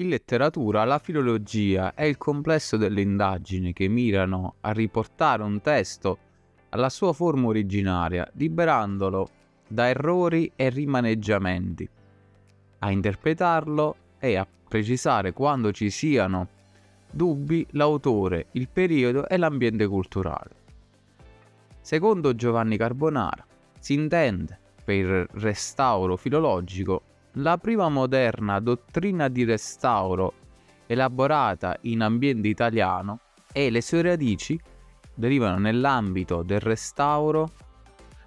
In letteratura la filologia è il complesso delle indagini che mirano a riportare un testo alla sua forma originaria, liberandolo da errori e rimaneggiamenti, a interpretarlo e a precisare quando ci siano dubbi l'autore, il periodo e l'ambiente culturale. Secondo Giovanni Carbonara, si intende per restauro filologico la prima moderna dottrina di restauro elaborata in ambiente italiano e le sue radici derivano nell'ambito del restauro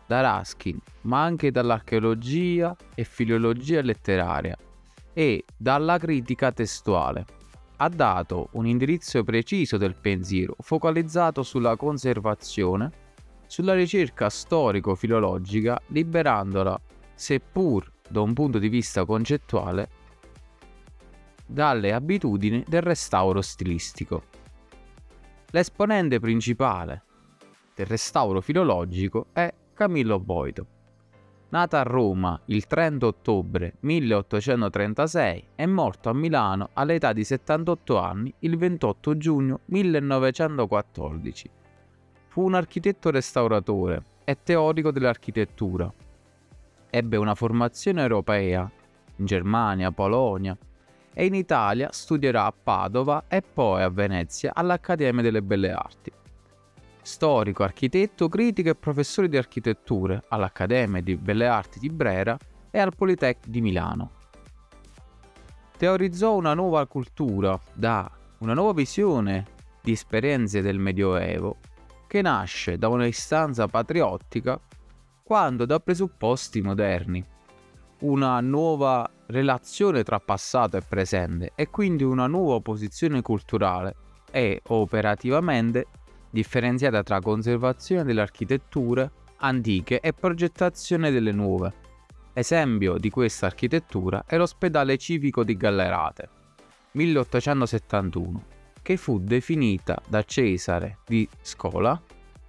da Raskin, ma anche dall'archeologia e filologia letteraria e dalla critica testuale. Ha dato un indirizzo preciso del pensiero focalizzato sulla conservazione, sulla ricerca storico-filologica, liberandola, seppur da un punto di vista concettuale dalle abitudini del restauro stilistico. L'esponente principale del restauro filologico è Camillo Boito. Nata a Roma il 30 ottobre 1836 e morto a Milano all'età di 78 anni il 28 giugno 1914. Fu un architetto restauratore e teorico dell'architettura, ebbe una formazione europea, in Germania, Polonia, e in Italia studierà a Padova e poi a Venezia all'Accademia delle Belle Arti. Storico, architetto, critico e professore di architetture all'Accademia di Belle Arti di Brera e al Politec di Milano. Teorizzò una nuova cultura da una nuova visione di esperienze del Medioevo che nasce da una istanza patriottica quando da presupposti moderni. Una nuova relazione tra passato e presente e quindi una nuova posizione culturale e operativamente differenziata tra conservazione delle architetture antiche e progettazione delle nuove. Esempio di questa architettura è l'ospedale civico di Gallerate, 1871, che fu definita da Cesare di Scola,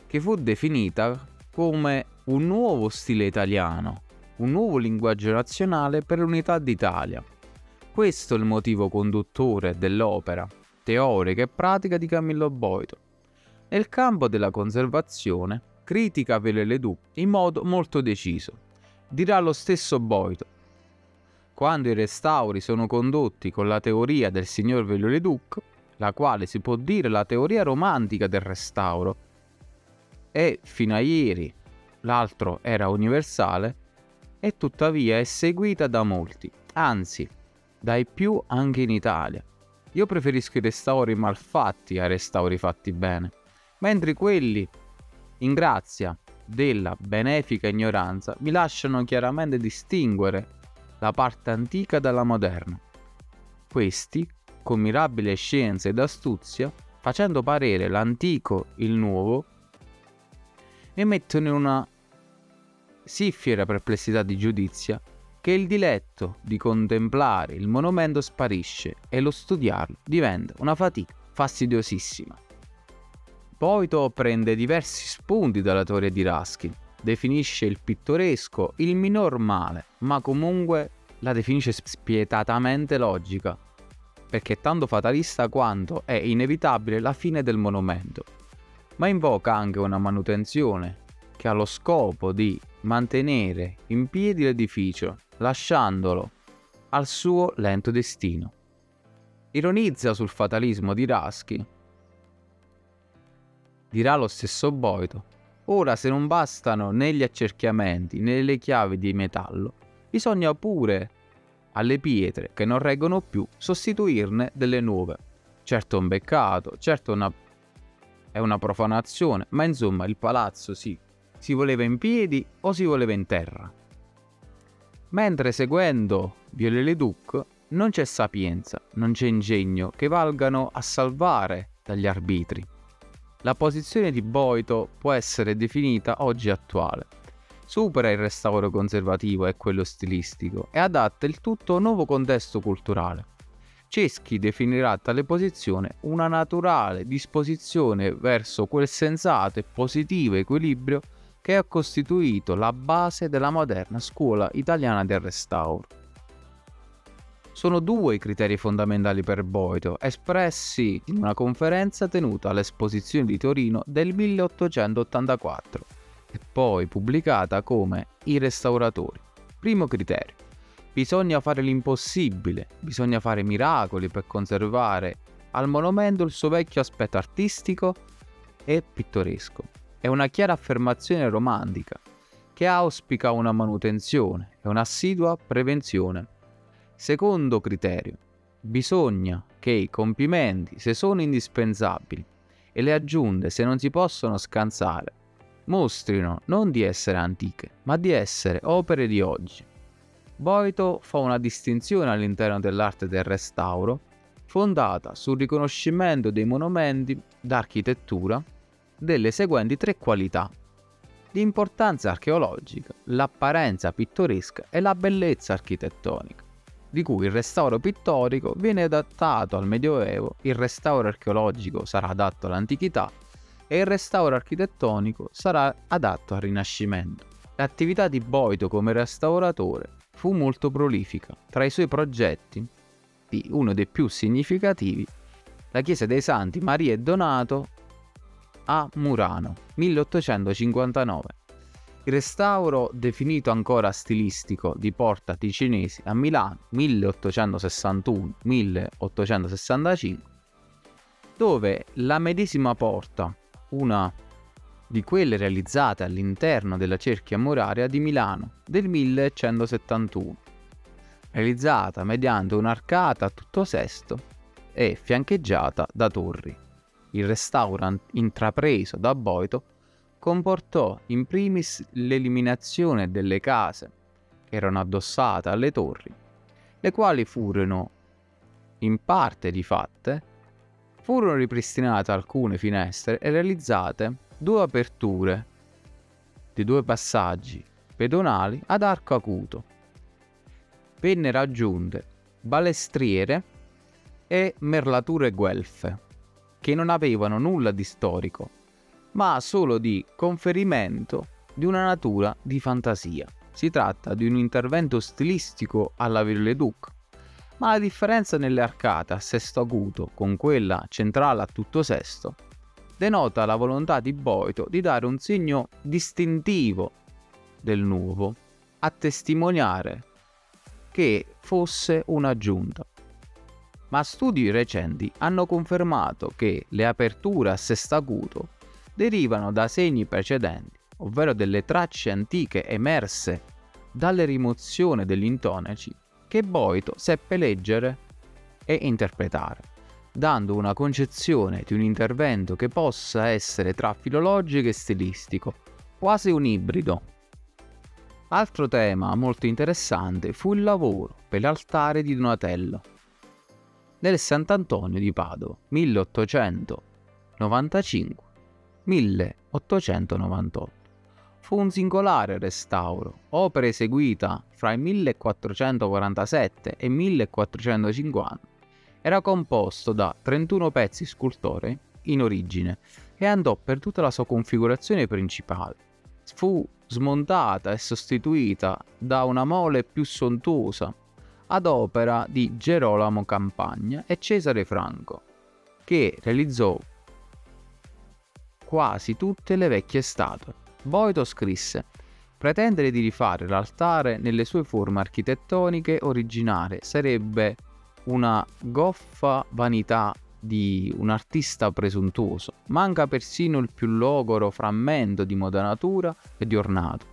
che fu definita come un nuovo stile italiano, un nuovo linguaggio nazionale per l'unità d'Italia. Questo è il motivo conduttore dell'opera, teorica e pratica di Camillo Boito. Nel campo della conservazione, critica Viollet-le-Duc in modo molto deciso. Dirà lo stesso Boito. Quando i restauri sono condotti con la teoria del signor Viollet-le-Duc, la quale si può dire la teoria romantica del restauro, e fino a ieri l'altro era universale, e tuttavia è seguita da molti, anzi, dai più anche in Italia. Io preferisco i restauri malfatti ai restauri fatti bene, mentre quelli, in grazia della benefica ignoranza, mi lasciano chiaramente distinguere la parte antica dalla moderna. Questi, con mirabile scienza ed astuzia, facendo parere l'antico il nuovo, mi mettono una sì fiera perplessità di giudizia che il diletto di contemplare il monumento sparisce e lo studiarlo diventa una fatica fastidiosissima. Poito prende diversi spunti dalla teoria di Raskin, definisce il pittoresco il minor male, ma comunque la definisce spietatamente logica, perché è tanto fatalista quanto è inevitabile la fine del monumento, ma invoca anche una manutenzione che ha lo scopo di mantenere in piedi l'edificio, lasciandolo al suo lento destino. Ironizza sul fatalismo di Raschi. Dirà lo stesso Boito, ora se non bastano né gli accerchiamenti né le chiavi di metallo, bisogna pure alle pietre che non reggono più sostituirne delle nuove. Certo un peccato, certo una... è una profanazione, ma insomma il palazzo sì, si voleva in piedi o si voleva in terra. Mentre seguendo Viollet-le-Duc non c'è sapienza, non c'è ingegno che valgano a salvare dagli arbitri. La posizione di Boito può essere definita oggi attuale. Supera il restauro conservativo e quello stilistico e adatta il tutto a un nuovo contesto culturale. Ceschi definirà tale posizione una naturale disposizione verso quel sensato e positivo equilibrio che ha costituito la base della moderna scuola italiana del restauro. Sono due i criteri fondamentali per Boito, espressi in una conferenza tenuta all'esposizione di Torino del 1884 e poi pubblicata come I restauratori. Primo criterio. Bisogna fare l'impossibile, bisogna fare miracoli per conservare al monumento il suo vecchio aspetto artistico e pittoresco. È una chiara affermazione romantica che auspica una manutenzione e un'assidua prevenzione Secondo criterio, bisogna che i compimenti, se sono indispensabili, e le aggiunte, se non si possono scansare, mostrino non di essere antiche, ma di essere opere di oggi. Boito fa una distinzione all'interno dell'arte del restauro, fondata sul riconoscimento dei monumenti d'architettura delle seguenti tre qualità. L'importanza archeologica, l'apparenza pittoresca e la bellezza architettonica di cui il restauro pittorico viene adattato al Medioevo, il restauro archeologico sarà adatto all'antichità e il restauro architettonico sarà adatto al Rinascimento. L'attività di Boito come restauratore fu molto prolifica. Tra i suoi progetti, uno dei più significativi, la chiesa dei Santi Maria e Donato a Murano, 1859 il restauro, definito ancora stilistico, di Porta Ticinesi a Milano 1861-1865, dove la medesima porta, una di quelle realizzate all'interno della cerchia muraria di Milano del 1171, realizzata mediante un'arcata a tutto sesto e fiancheggiata da torri. Il restauro intrapreso da Boito comportò in primis l'eliminazione delle case che erano addossate alle torri, le quali furono in parte rifatte, furono ripristinate alcune finestre e realizzate due aperture di due passaggi pedonali ad arco acuto. Vennero aggiunte balestriere e merlature guelfe, che non avevano nulla di storico ma solo di conferimento di una natura di fantasia. Si tratta di un intervento stilistico alla Ville-Duc, ma la differenza nelle arcate a sesto acuto con quella centrale a tutto sesto denota la volontà di Boito di dare un segno distintivo del nuovo, a testimoniare che fosse un'aggiunta. Ma studi recenti hanno confermato che le aperture a sesto acuto derivano da segni precedenti, ovvero delle tracce antiche emerse dalle rimozioni degli intonaci che Boito seppe leggere e interpretare, dando una concezione di un intervento che possa essere tra filologico e stilistico, quasi un ibrido. Altro tema molto interessante fu il lavoro per l'altare di Donatello nel Sant'Antonio di Padova 1895 1898. Fu un singolare restauro, opera eseguita fra il 1447 e il 1450. Era composto da 31 pezzi scultorei in origine e andò per tutta la sua configurazione principale. Fu smontata e sostituita da una mole più sontuosa ad opera di Gerolamo Campagna e Cesare Franco, che realizzò quasi tutte le vecchie statue. Boito scrisse Pretendere di rifare l'altare nelle sue forme architettoniche originali sarebbe una goffa vanità di un artista presuntuoso. Manca persino il più logoro frammento di modanatura e di ornato.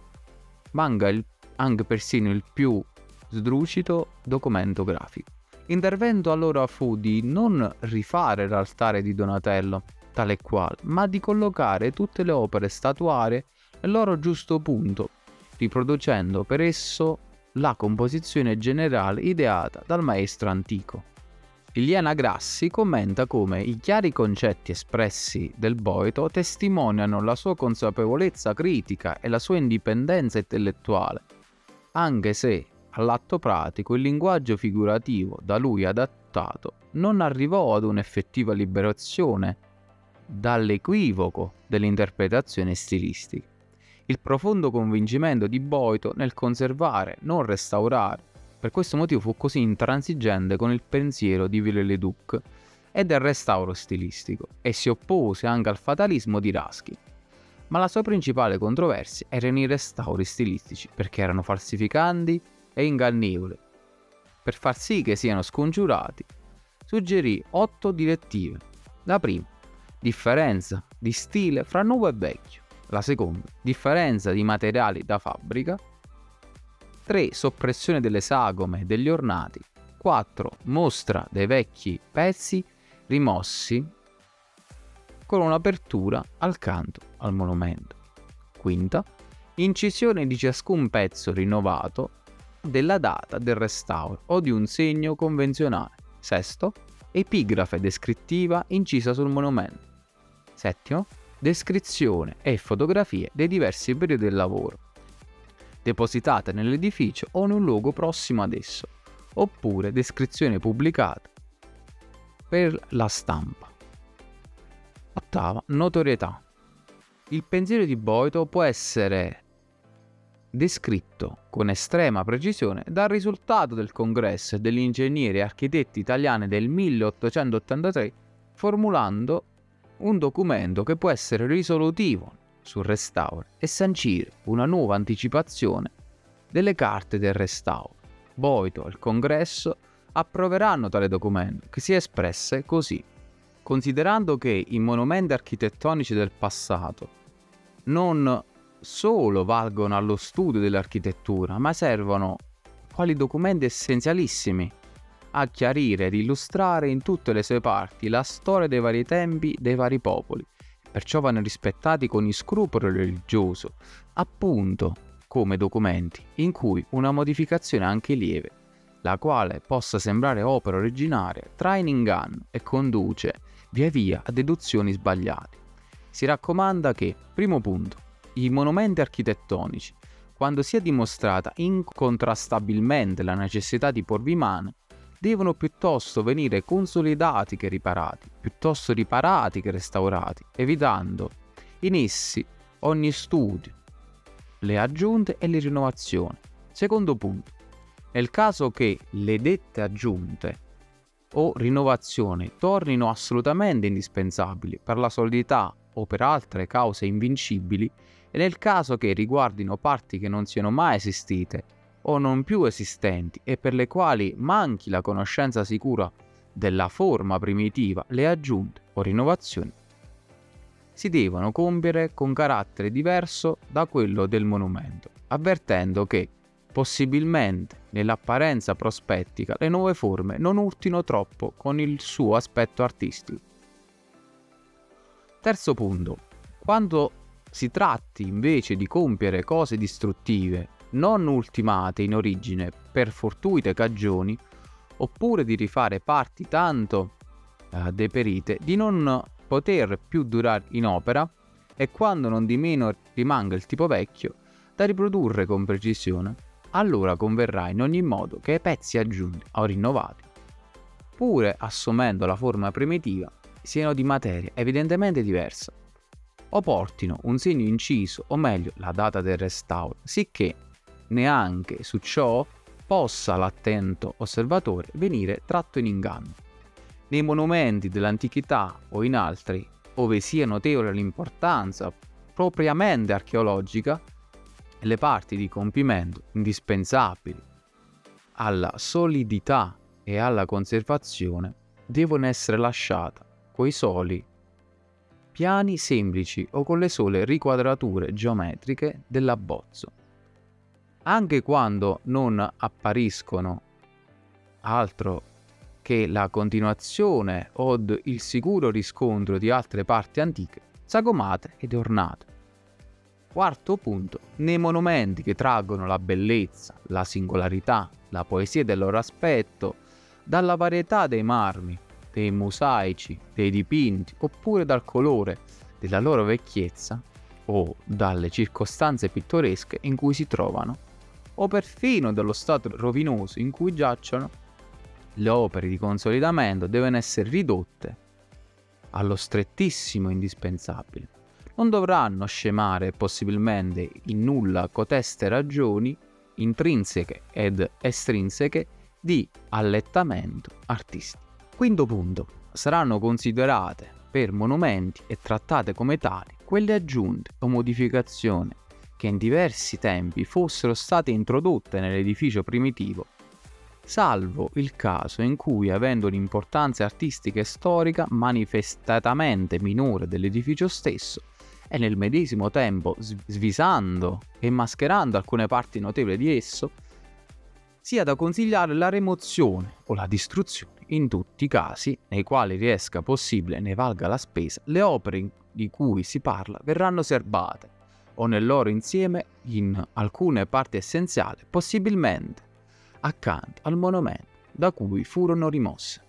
Manca il, anche persino il più sdrucito documento grafico. L'intervento allora fu di non rifare l'altare di Donatello, tale e quale, ma di collocare tutte le opere statuarie nel loro giusto punto, riproducendo per esso la composizione generale ideata dal maestro antico. Iliana Grassi commenta come i chiari concetti espressi del Boito testimoniano la sua consapevolezza critica e la sua indipendenza intellettuale, anche se all'atto pratico il linguaggio figurativo da lui adattato non arrivò ad un'effettiva liberazione dall'equivoco dell'interpretazione stilistica. Il profondo convincimento di Boito nel conservare, non restaurare, Per questo motivo fu così intransigente con il pensiero di Viollet-le-Duc e del restauro stilistico e si oppose anche al fatalismo di Raskin. Ma la sua principale controversia erano i restauri stilistici perché erano falsificanti e ingannevoli. Per far sì che siano scongiurati, suggerì otto direttive. La prima, differenza di stile fra nuovo e vecchio. La seconda, differenza di materiali da fabbrica. 3. Soppressione delle sagome e degli ornati. 4. Mostra dei vecchi pezzi rimossi con un'apertura al canto al monumento. Quinta, incisione di ciascun pezzo rinnovato della data del restauro o di un segno convenzionale. Sesto, epigrafe descrittiva incisa sul monumento. Settimo, descrizione e fotografie dei diversi periodi del lavoro, depositate nell'edificio o in un luogo prossimo ad esso, oppure descrizione pubblicata per la stampa. Ottava, notorietà. Il pensiero di Boito può essere descritto con estrema precisione dal risultato del congresso degli ingegneri e architetti italiani del 1883, formulando un documento che può essere risolutivo sul restauro e sancire una nuova anticipazione delle carte del restauro. Boito e il congresso approveranno tale documento, che si espresse così. Considerando che i monumenti architettonici del passato non solo valgono allo studio dell'architettura, ma servono quali documenti essenzialissimi a chiarire ed illustrare in tutte le sue parti la storia dei vari tempi dei vari popoli. Perciò vanno rispettati con scrupolo religioso, appunto come documenti in cui una modificazione anche lieve la quale possa sembrare opera originaria, trae in inganno e conduce via via a deduzioni sbagliate. Si raccomanda che, primo punto, i monumenti architettonici, quando sia dimostrata incontrastabilmente la necessità di porvi mano, devono piuttosto venire consolidati che riparati, piuttosto riparati che restaurati, evitando in essi ogni studio, le aggiunte e le rinnovazioni. Secondo punto, nel caso che le dette aggiunte o rinnovazioni tornino assolutamente indispensabili per la solidità o per altre cause invincibili, e nel caso che riguardino parti che non siano mai esistite o non più esistenti e per le quali manchi la conoscenza sicura della forma primitiva, le aggiunte o rinnovazioni si devono compiere con carattere diverso da quello del monumento, avvertendo che Possibilmente, nell'apparenza prospettica, le nuove forme non urtino troppo con il suo aspetto artistico. Terzo punto. Quando si tratti invece di compiere cose distruttive, non ultimate in origine per fortuite cagioni, oppure di rifare parti tanto eh, deperite di non poter più durare in opera, e quando non di meno rimanga il tipo vecchio, da riprodurre con precisione, allora converrà in ogni modo che i pezzi aggiunti o rinnovati, pure assumendo la forma primitiva, siano di materia evidentemente diversa, o portino un segno inciso, o meglio la data del restauro, sicché neanche su ciò possa l'attento osservatore venire tratto in inganno. Nei monumenti dell'antichità o in altri, ove sia notevole l'importanza propriamente archeologica, le parti di compimento indispensabili alla solidità e alla conservazione devono essere lasciate coi soli piani semplici o con le sole riquadrature geometriche dell'abbozzo. Anche quando non appariscono altro che la continuazione o il sicuro riscontro di altre parti antiche, sagomate ed ornate. Quarto punto, nei monumenti che traggono la bellezza, la singolarità, la poesia del loro aspetto, dalla varietà dei marmi, dei mosaici, dei dipinti, oppure dal colore della loro vecchiezza, o dalle circostanze pittoresche in cui si trovano, o perfino dallo stato rovinoso in cui giacciono, le opere di consolidamento devono essere ridotte allo strettissimo indispensabile non dovranno scemare possibilmente in nulla coteste ragioni intrinseche ed estrinseche di allettamento artistico. Quinto punto. Saranno considerate per monumenti e trattate come tali quelle aggiunte o modificazioni che in diversi tempi fossero state introdotte nell'edificio primitivo, salvo il caso in cui, avendo un'importanza artistica e storica manifestatamente minore dell'edificio stesso, e nel medesimo tempo svisando e mascherando alcune parti notevoli di esso, sia da consigliare la rimozione o la distruzione in tutti i casi nei quali riesca possibile e ne valga la spesa, le opere di cui si parla verranno serbate o nel loro insieme in alcune parti essenziali, possibilmente accanto al monumento da cui furono rimosse.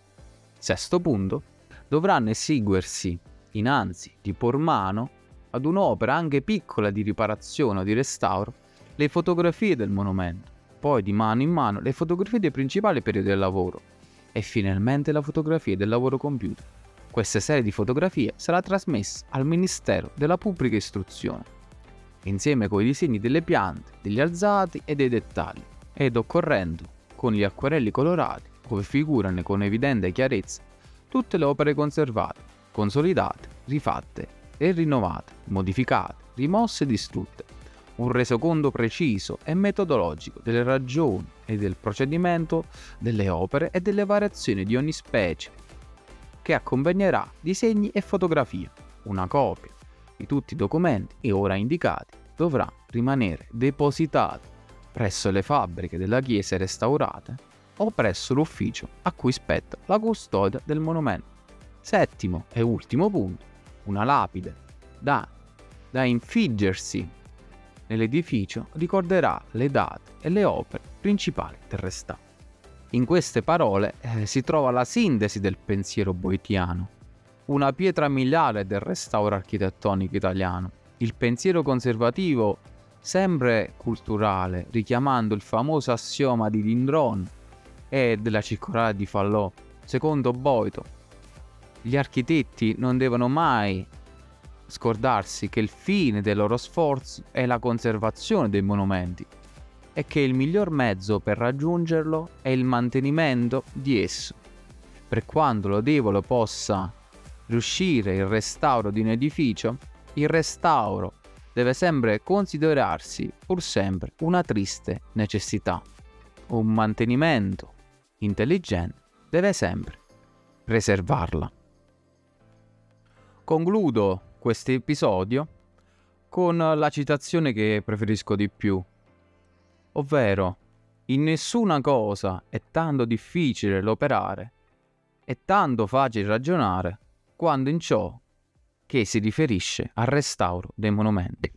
Sesto punto, dovranno esiguersi innanzi di por mano ad un'opera anche piccola di riparazione o di restauro le fotografie del monumento, poi di mano in mano le fotografie dei principali periodi del lavoro e finalmente la fotografia del lavoro compiuto. Questa serie di fotografie sarà trasmessa al Ministero della Pubblica Istruzione, insieme con i disegni delle piante, degli alzati e dei dettagli, ed occorrendo con gli acquerelli colorati, dove figurano con evidente chiarezza tutte le opere conservate, consolidate, rifatte e rinnovate, modificate, rimosse e distrutte un resoconto preciso e metodologico delle ragioni e del procedimento delle opere e delle variazioni di ogni specie, che accompagnerà disegni e fotografie. Una copia di tutti i documenti ora indicati dovrà rimanere depositata presso le fabbriche della chiesa restaurate o presso l'ufficio a cui spetta la custodia del monumento. Settimo e ultimo punto, una lapide da, da infiggersi nell'edificio ricorderà le date e le opere principali del restauro. In queste parole eh, si trova la sintesi del pensiero boitiano, una pietra miliare del restauro architettonico italiano. Il pensiero conservativo, sempre culturale, richiamando il famoso assioma di Lindron e della circolare di Fallot, secondo Boito, gli architetti non devono mai scordarsi che il fine dei loro sforzi è la conservazione dei monumenti e che il miglior mezzo per raggiungerlo è il mantenimento di esso. Per quanto lodevole possa riuscire il restauro di un edificio, il restauro deve sempre considerarsi pur sempre una triste necessità. Un mantenimento intelligente deve sempre preservarla. Concludo questo episodio con la citazione che preferisco di più, ovvero in nessuna cosa è tanto difficile l'operare e tanto facile ragionare quando in ciò che si riferisce al restauro dei monumenti.